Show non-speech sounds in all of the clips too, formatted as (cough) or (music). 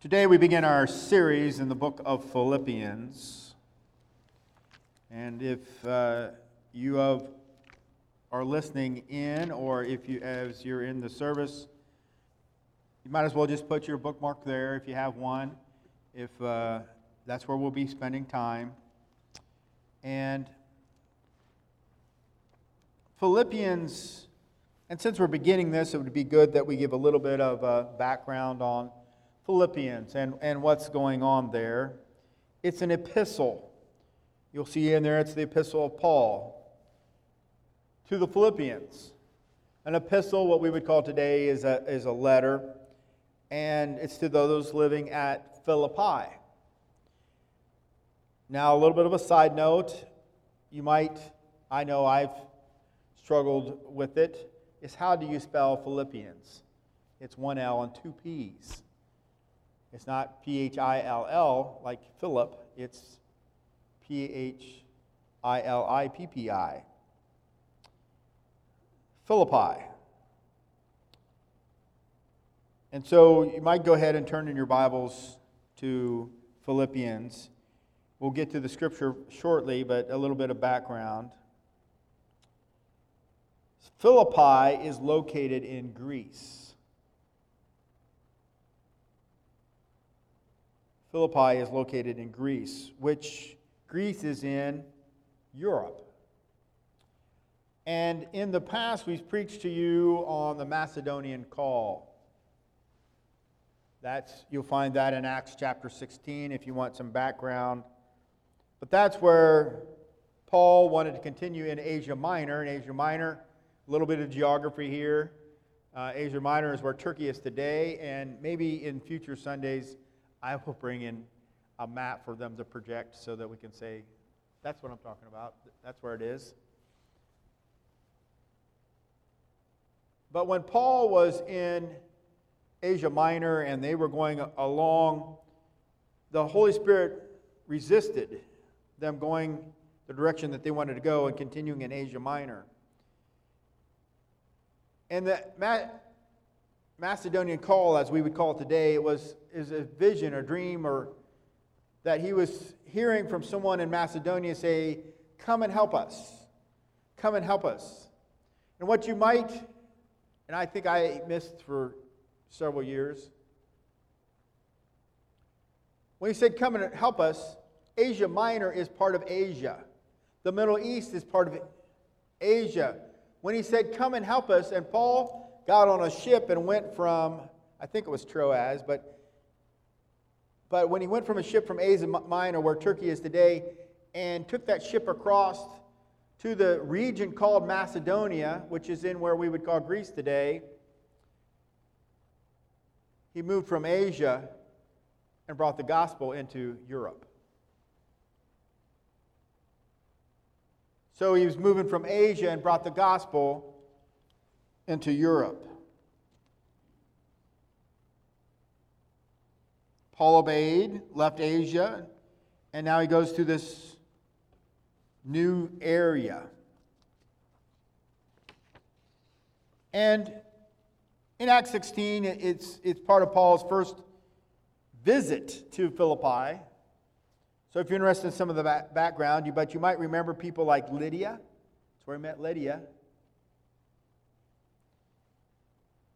Today we begin our series in the book of Philippians. And if uh, you have, are listening in, or if you, as you're in the service, you might as well just put your bookmark there if you have one, if uh, that's where we'll be spending time. And Philippians, and since we're beginning this, it would be good that we give a little bit of uh, background on Philippians and, and what's going on there. It's an epistle. You'll see in there it's the epistle of Paul to the Philippians. An epistle, what we would call today, is a, is a letter, and it's to those living at Philippi. Now, a little bit of a side note. You might, I know I've struggled with it, is how do you spell Philippians? It's one L and two P's. It's not P H I L L like Philip, it's P H I L I P P I. Philippi. And so you might go ahead and turn in your Bibles to Philippians. We'll get to the scripture shortly, but a little bit of background. Philippi is located in Greece. Philippi is located in Greece, which Greece is in Europe. And in the past, we've preached to you on the Macedonian call. That's, you'll find that in Acts chapter 16 if you want some background. But that's where Paul wanted to continue in Asia Minor. In Asia Minor, a little bit of geography here. Uh, Asia Minor is where Turkey is today, and maybe in future Sundays, I will bring in a map for them to project so that we can say, that's what I'm talking about. That's where it is. But when Paul was in Asia Minor and they were going along, the Holy Spirit resisted them going the direction that they wanted to go and continuing in Asia Minor. And the Macedonian call, as we would call it today, it was is a vision, a dream, or that he was hearing from someone in Macedonia say, Come and help us. Come and help us. And what you might, and I think I missed for several years, when he said, Come and help us, Asia Minor is part of Asia. The Middle East is part of Asia. When he said, Come and help us, and Paul got on a ship and went from, I think it was Troas, but but when he went from a ship from Asia Minor, where Turkey is today, and took that ship across to the region called Macedonia, which is in where we would call Greece today, he moved from Asia and brought the gospel into Europe. So he was moving from Asia and brought the gospel into Europe. Paul obeyed, left Asia, and now he goes to this new area. And in Acts 16, it's, it's part of Paul's first visit to Philippi. So if you're interested in some of the background, you, but you might remember people like Lydia. That's where he met Lydia.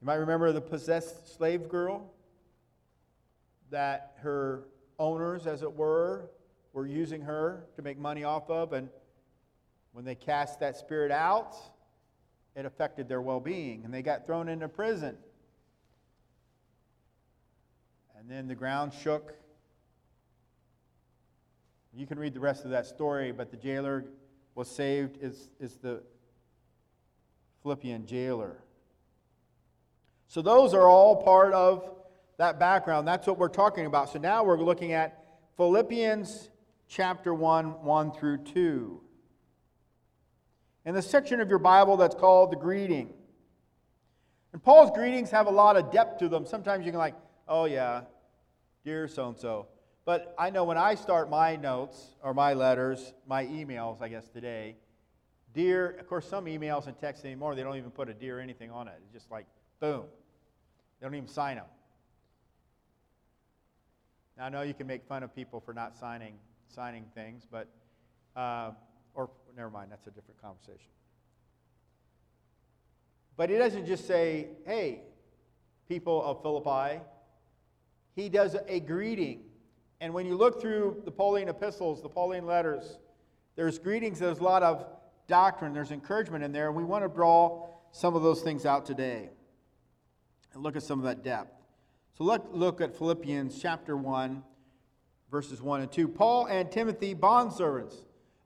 You might remember the possessed slave girl that her owners, as it were, were using her to make money off of. And when they cast that spirit out, it affected their well being. And they got thrown into prison. And then the ground shook. You can read the rest of that story, but the jailer was saved, is, is the Philippian jailer. So those are all part of that background. That's what we're talking about. So now we're looking at Philippians chapter 1, 1 through 2. In the section of your Bible that's called the greeting. And Paul's greetings have a lot of depth to them. Sometimes you can, like, oh, yeah, dear so and so. But I know when I start my notes or my letters, my emails, I guess today, dear, of course, some emails and texts anymore, they don't even put a dear anything on it. It's just like, boom. They don't even sign them. Now, I know you can make fun of people for not signing, signing things, but, uh, or never mind, that's a different conversation. But he doesn't just say, hey, people of Philippi. He does a greeting. And when you look through the Pauline epistles, the Pauline letters, there's greetings, there's a lot of doctrine, there's encouragement in there, and we want to draw some of those things out today and look at some of that depth. So look, look at Philippians chapter 1, verses 1 and 2. Paul and Timothy, bondservants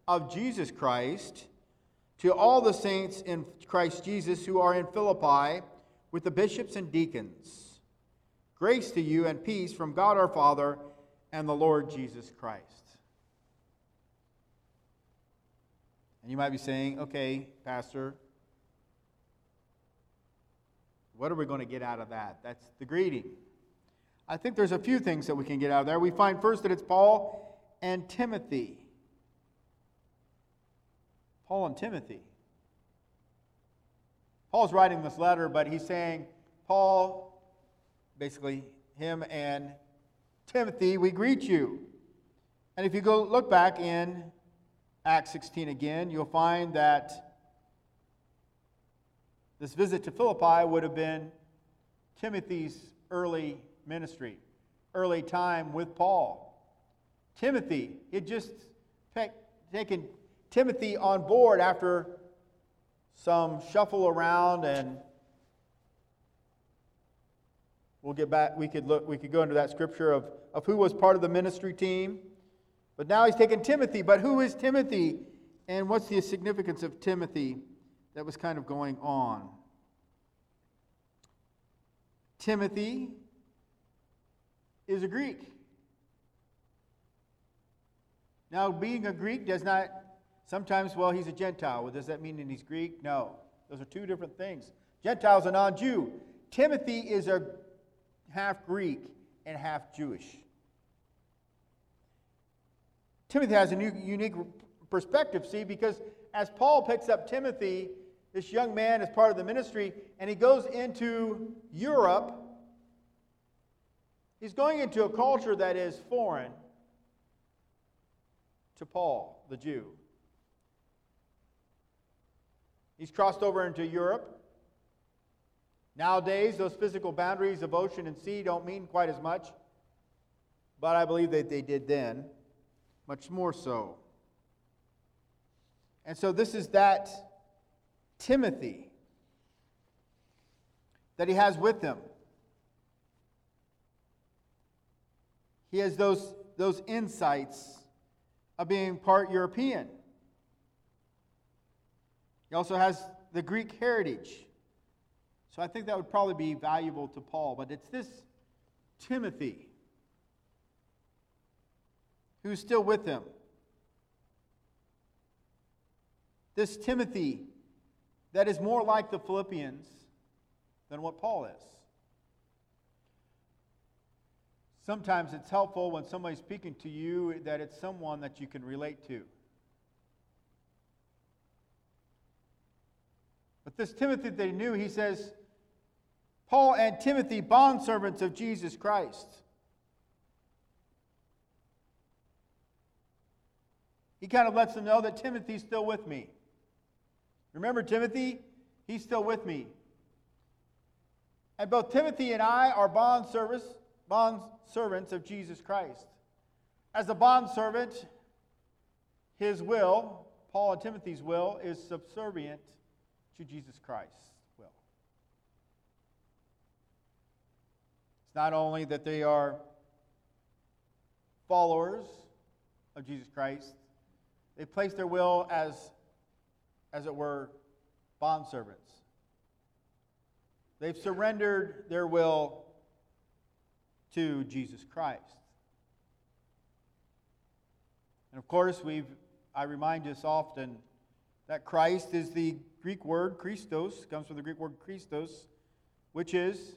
of Jesus Christ, to all the saints in Christ Jesus who are in Philippi, with the bishops and deacons. Grace to you and peace from God our Father and the Lord Jesus Christ. And you might be saying, okay, Pastor, what are we going to get out of that? That's the greeting. I think there's a few things that we can get out of there. We find first that it's Paul and Timothy. Paul and Timothy. Paul's writing this letter, but he's saying, Paul, basically, him and Timothy, we greet you. And if you go look back in Acts 16 again, you'll find that this visit to Philippi would have been Timothy's early ministry, early time with Paul. Timothy, he had just taken Timothy on board after some shuffle around and we'll get back we could look we could go into that scripture of, of who was part of the ministry team. But now he's taken timothy but who is timothy? And what's the significance of timothy that was kind of going on timothy is a greek now being a greek does not Sometimes, well, he's a Gentile. Well, does that mean that he's Greek? No. Those are two different things. Gentile's a non Jew. Timothy is a half Greek and half Jewish. Timothy has a new, unique perspective, see, because as Paul picks up Timothy, this young man is part of the ministry, and he goes into Europe, he's going into a culture that is foreign to Paul, the Jew. He's crossed over into Europe. Nowadays, those physical boundaries of ocean and sea don't mean quite as much, but I believe that they did then, much more so. And so, this is that Timothy that he has with him. He has those, those insights of being part European. He also has the Greek heritage. So I think that would probably be valuable to Paul. But it's this Timothy who's still with him. This Timothy that is more like the Philippians than what Paul is. Sometimes it's helpful when somebody's speaking to you that it's someone that you can relate to. But this Timothy that he knew, he says, Paul and Timothy, bondservants of Jesus Christ. He kind of lets them know that Timothy's still with me. Remember Timothy? He's still with me. And both Timothy and I are bond service, bond servants of Jesus Christ. As a bond servant, his will, Paul and Timothy's will, is subservient to Jesus Christ's will. It's not only that they are followers of Jesus Christ, they place their will as, as it were, bondservants. They've surrendered their will to Jesus Christ. And of course, we've I remind us often that Christ is the Greek word Christos, comes from the Greek word Christos, which is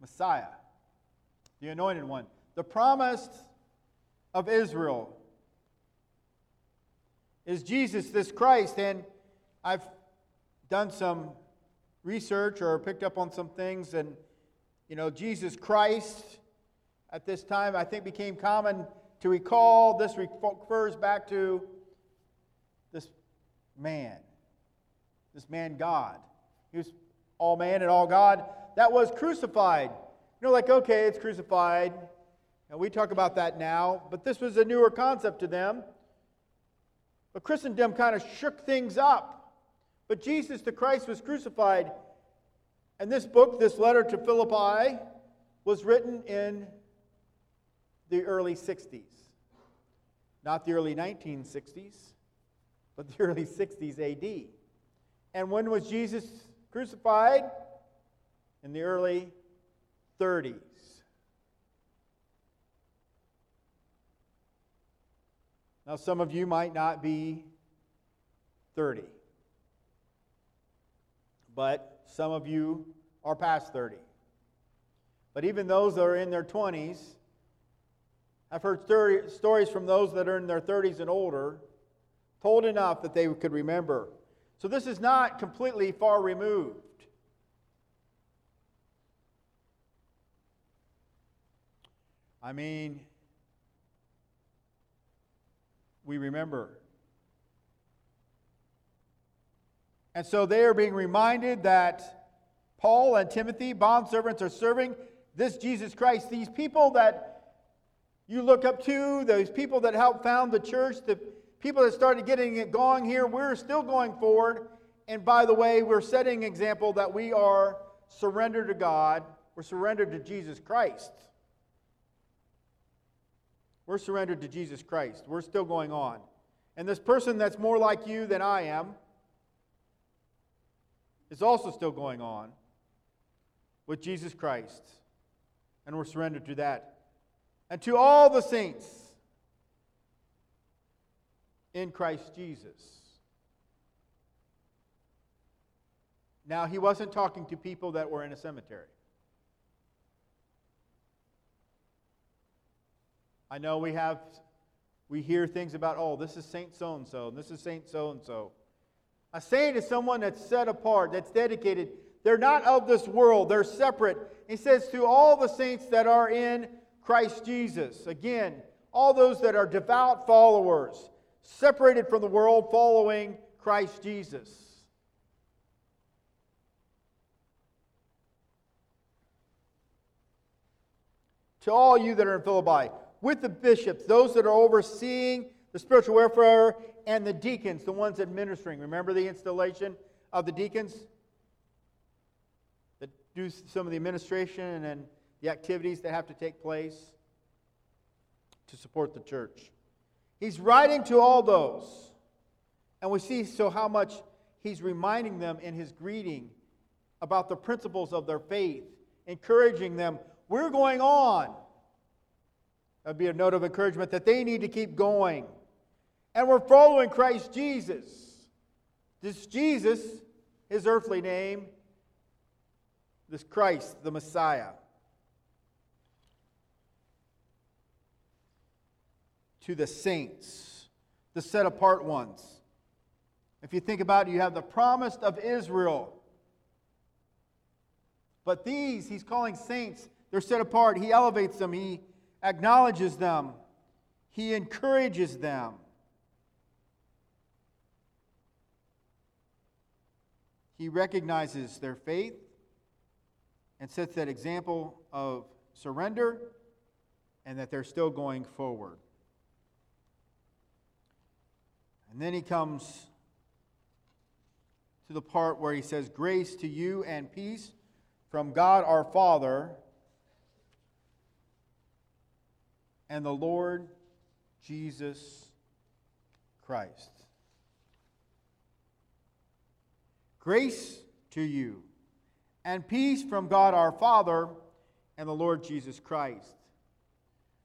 Messiah, the anointed one, the promised of Israel is Jesus, this Christ. And I've done some research or picked up on some things, and you know, Jesus Christ at this time, I think became common to recall. This refers back to this man, this man God. He was all man and all God. That was crucified. You know, like, okay, it's crucified. And we talk about that now, but this was a newer concept to them. But Christendom kind of shook things up. But Jesus the Christ was crucified. And this book, this letter to Philippi, was written in the early 60s. Not the early 1960s, but the (laughs) early 60s AD. And when was Jesus crucified? In the early 30s. Now, some of you might not be 30, but some of you are past 30. But even those that are in their 20s, I've heard stories from those that are in their 30s and older, told enough that they could remember. So this is not completely far removed. I mean, we remember. And so they are being reminded that Paul and Timothy, bondservants, are serving this Jesus Christ. These people that you look up to, those people that helped found the church, the people that started getting it going here, we're still going forward. And by the way, we're setting an example that we are surrendered to God, we're surrendered to Jesus Christ. We're surrendered to Jesus Christ. We're still going on. And this person that's more like you than I am is also still going on with Jesus Christ. And we're surrendered to that. And to all the saints in Christ Jesus. Now, he wasn't talking to people that were in a cemetery. I know we have, we hear things about, oh, this is Saint so and so, this is Saint so and so. A saint is someone that's set apart, that's dedicated. They're not of this world, they're separate. He says, to all the saints that are in Christ Jesus. Again, all those that are devout followers, separated from the world, following Christ Jesus. To all you that are in Philippi, with the bishops, those that are overseeing the spiritual welfare, and the deacons, the ones administering. Remember the installation of the deacons that do some of the administration and the activities that have to take place to support the church. He's writing to all those. And we see so how much he's reminding them in his greeting about the principles of their faith, encouraging them. We're going on. That would be a note of encouragement that they need to keep going. And we're following Christ Jesus. This Jesus, his earthly name, this Christ, the Messiah. To the saints, the set apart ones. If you think about it, you have the promise of Israel. But these, he's calling saints, they're set apart. He elevates them, he acknowledges them, he encourages them. He recognizes their faith and sets that example of surrender and that they're still going forward. And then he comes to the part where he says, Grace to you and peace from God our Father and the Lord Jesus Christ. Grace to you and peace from God our Father and the Lord Jesus Christ.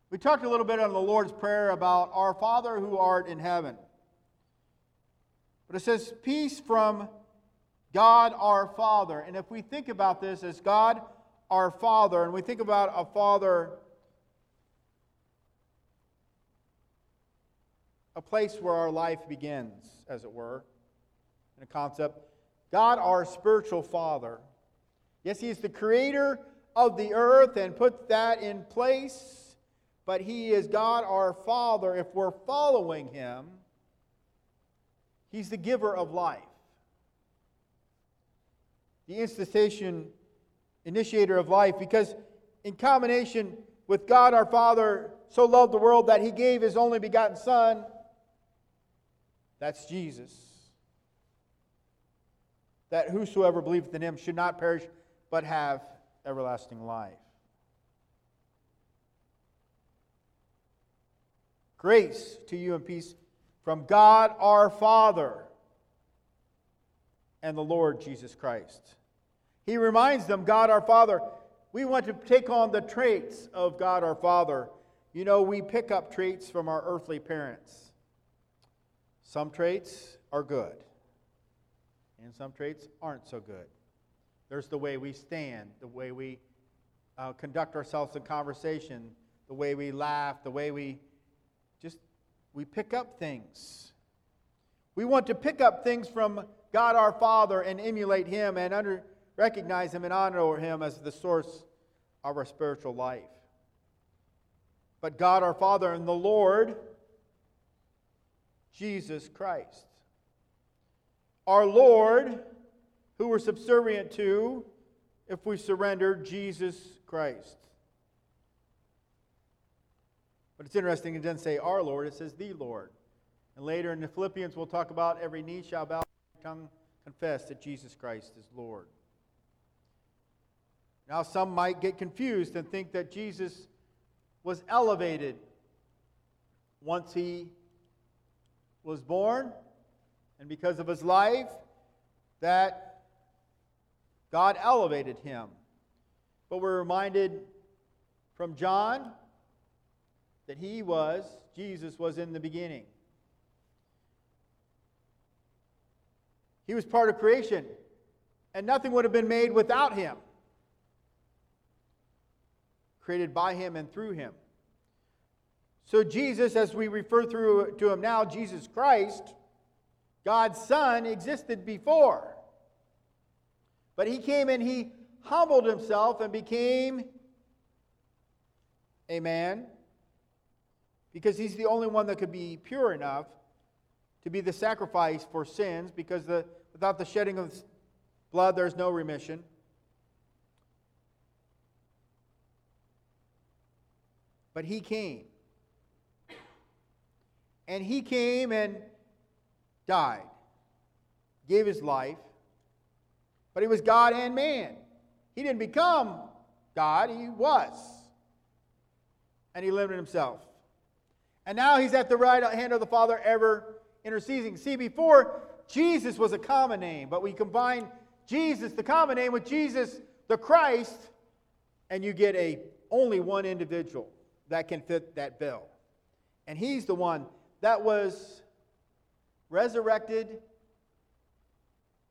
We talked a little bit on the Lord's Prayer about our Father who art in heaven. But it says, peace from God our Father. And if we think about this as God our Father, and we think about a Father a place where our life begins, as it were, in a concept. God, our spiritual Father. Yes, He is the creator of the earth and put that in place, but He is God our Father. If we're following Him, He's the giver of life. The institution, initiator of life, because in combination with God our Father, so loved the world that He gave His only begotten Son. That's Jesus. That whosoever believeth in Him should not perish, but have everlasting life. Grace to you and peace from God our Father and the Lord Jesus Christ. He reminds them, God our Father, we want to take on the traits of God our Father. You know, we pick up traits from our earthly parents. Some traits are good, and some traits aren't so good. There's the way we stand, the way we uh, conduct ourselves in conversation, the way we laugh, the way we just we pick up things. We want to pick up things from God our Father and emulate Him and under, recognize Him and honor Him as the source of our spiritual life. But God our Father and the Lord, Jesus Christ. Our Lord who we're subservient to if we surrender Jesus Christ. But it's interesting, it doesn't say our Lord, it says the Lord. And later in the Philippians, we'll talk about every knee shall bow, tongue confess that Jesus Christ is Lord. Now, some might get confused and think that Jesus was elevated once he was born, and because of his life, that God elevated him. But we're reminded from John that he was, Jesus was in the beginning. He was part of creation, and nothing would have been made without him. Created by him and through him. So, Jesus, as we refer through to him now, Jesus Christ, God's Son, existed before. But he came and he humbled himself and became a man because he's the only one that could be pure enough to be the sacrifice for sins because the, without the shedding of blood there's no remission. But he came. And he came and died, gave his life but he was God and man. He didn't become God, he was. And he limited himself. And now he's at the right hand of the Father, ever interceding. See, before Jesus was a common name, but we combine Jesus, the common name, with Jesus, the Christ, and you get a only one individual that can fit that bill. And he's the one that was resurrected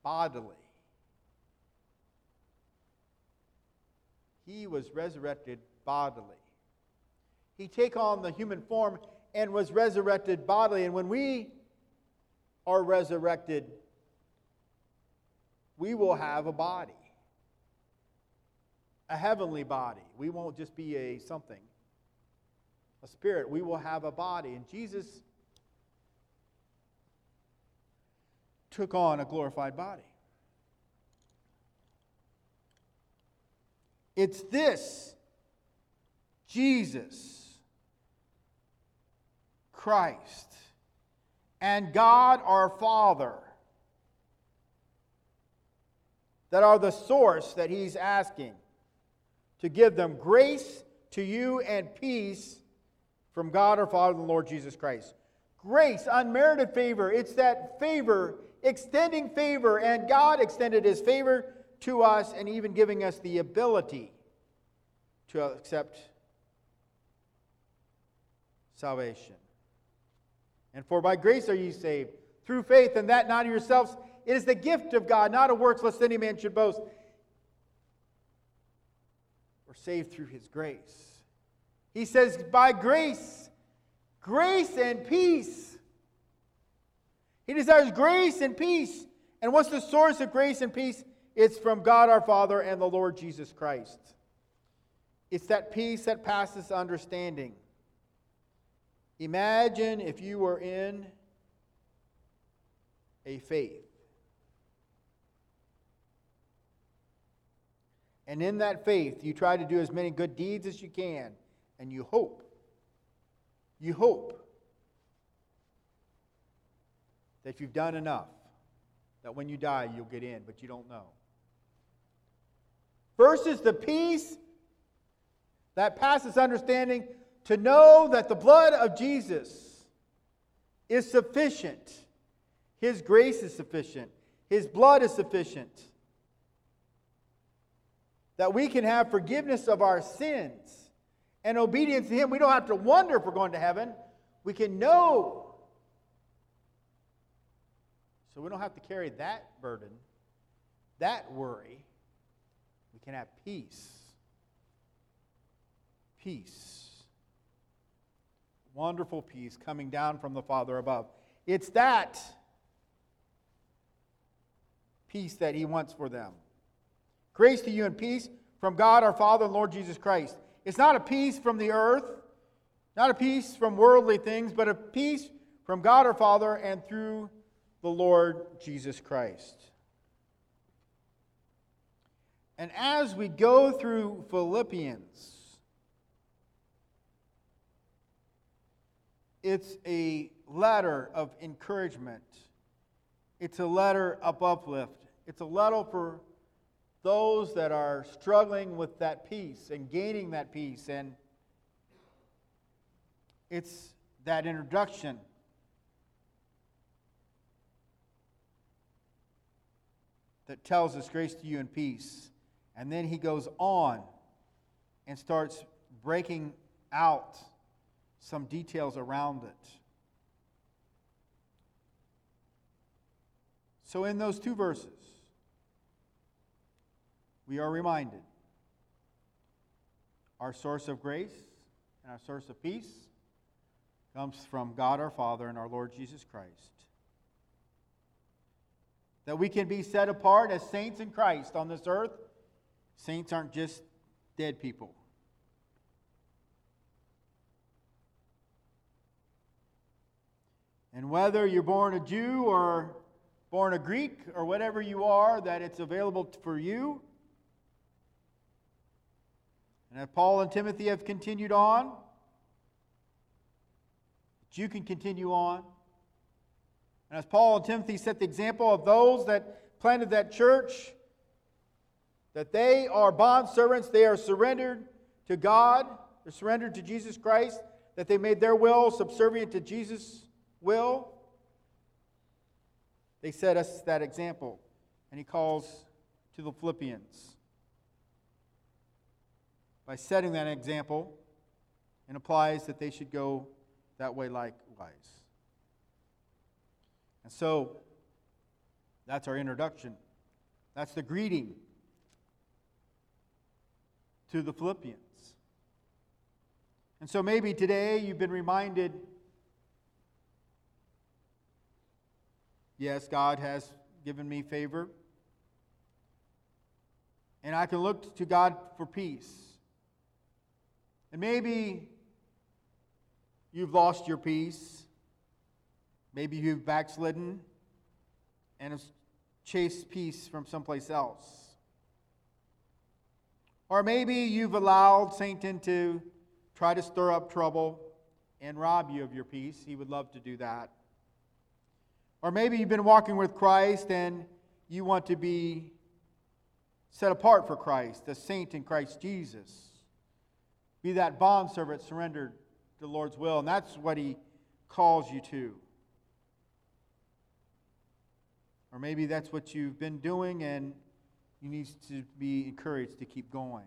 bodily. he was resurrected bodily. He take on the human form and was resurrected bodily. And when we are resurrected, we will have a body, a heavenly body. We won't just be a something, a spirit. We will have a body. And Jesus took on a glorified body. It's this Jesus Christ and God our Father that are the source that he's asking to give them grace to you and peace from God our Father and the Lord Jesus Christ. Grace, unmerited favor. It's that favor, extending favor, and God extended his favor to us and even giving us the ability to accept salvation. And for by grace are ye saved, through faith, and that not of yourselves. It is the gift of God, not of works, lest any man should boast. We're saved through his grace. He says, by grace, grace and peace. He desires grace and peace. And what's the source of grace and peace? It's from God our Father and the Lord Jesus Christ. It's that peace that passes understanding. Imagine if you were in a faith. And in that faith, you try to do as many good deeds as you can, and you hope, you hope that you've done enough, that when you die, you'll get in, but you don't know. Versus the peace that passes understanding to know that the blood of Jesus is sufficient. His grace is sufficient. His blood is sufficient. That we can have forgiveness of our sins and obedience to Him. We don't have to wonder if we're going to heaven. We can know. So we don't have to carry that burden, that worry. We can have peace peace. Wonderful peace coming down from the Father above. It's that peace that He wants for them. Grace to you and peace from God our Father and Lord Jesus Christ. It's not a peace from the earth, not a peace from worldly things, but a peace from God our Father and through the Lord Jesus Christ. And as we go through Philippians, It's a letter of encouragement. It's a letter of uplift. It's a letter for those that are struggling with that peace and gaining that peace. And it's that introduction. That tells us grace to you and peace. And then he goes on and starts breaking out some details around it. So, in those two verses, we are reminded our source of grace and our source of peace comes from God our Father and our Lord Jesus Christ. That we can be set apart as saints in Christ on this earth. Saints aren't just dead people. And whether you're born a Jew or born a Greek or whatever you are, that it's available for you. And as Paul and Timothy have continued on, you can continue on. And as Paul and Timothy set the example of those that planted that church, that they are bond servants, they are surrendered to God, they're surrendered to Jesus Christ, that they made their will subservient to Jesus' will. They set us that example, and he calls to the Philippians. By setting that example, and applies that they should go that way likewise. And so, that's our introduction. That's the greeting to the Philippians. And so maybe today you've been reminded Yes, God has given me favor. And I can look to God for peace. And maybe you've lost your peace. Maybe you've backslidden and have chased peace from someplace else. Or maybe you've allowed Satan to try to stir up trouble and rob you of your peace. He would love to do that. Or maybe you've been walking with Christ and you want to be set apart for Christ, a saint in Christ Jesus. Be that bondservant surrendered to the Lord's will. And that's what he calls you to. Or maybe that's what you've been doing and you need to be encouraged to keep going.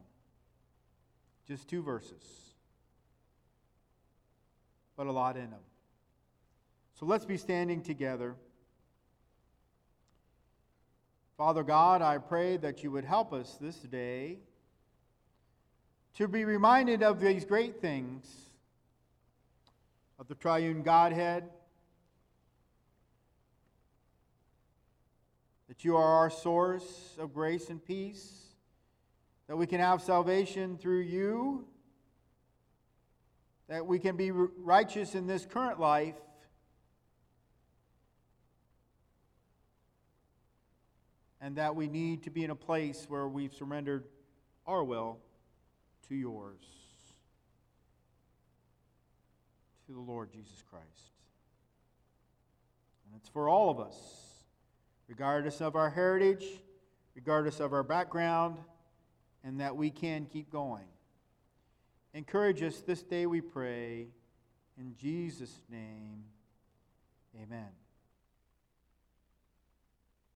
Just two verses, but a lot in them. So let's be standing together. Father God, I pray that you would help us this day to be reminded of these great things of the triune Godhead, that you are our source of grace and peace, that we can have salvation through you, that we can be righteous in this current life, and that we need to be in a place where we've surrendered our will to yours, to the Lord Jesus Christ. And it's for all of us, regardless of our heritage, regardless of our background, and that we can keep going. Encourage us this day, we pray. In Jesus' name, amen.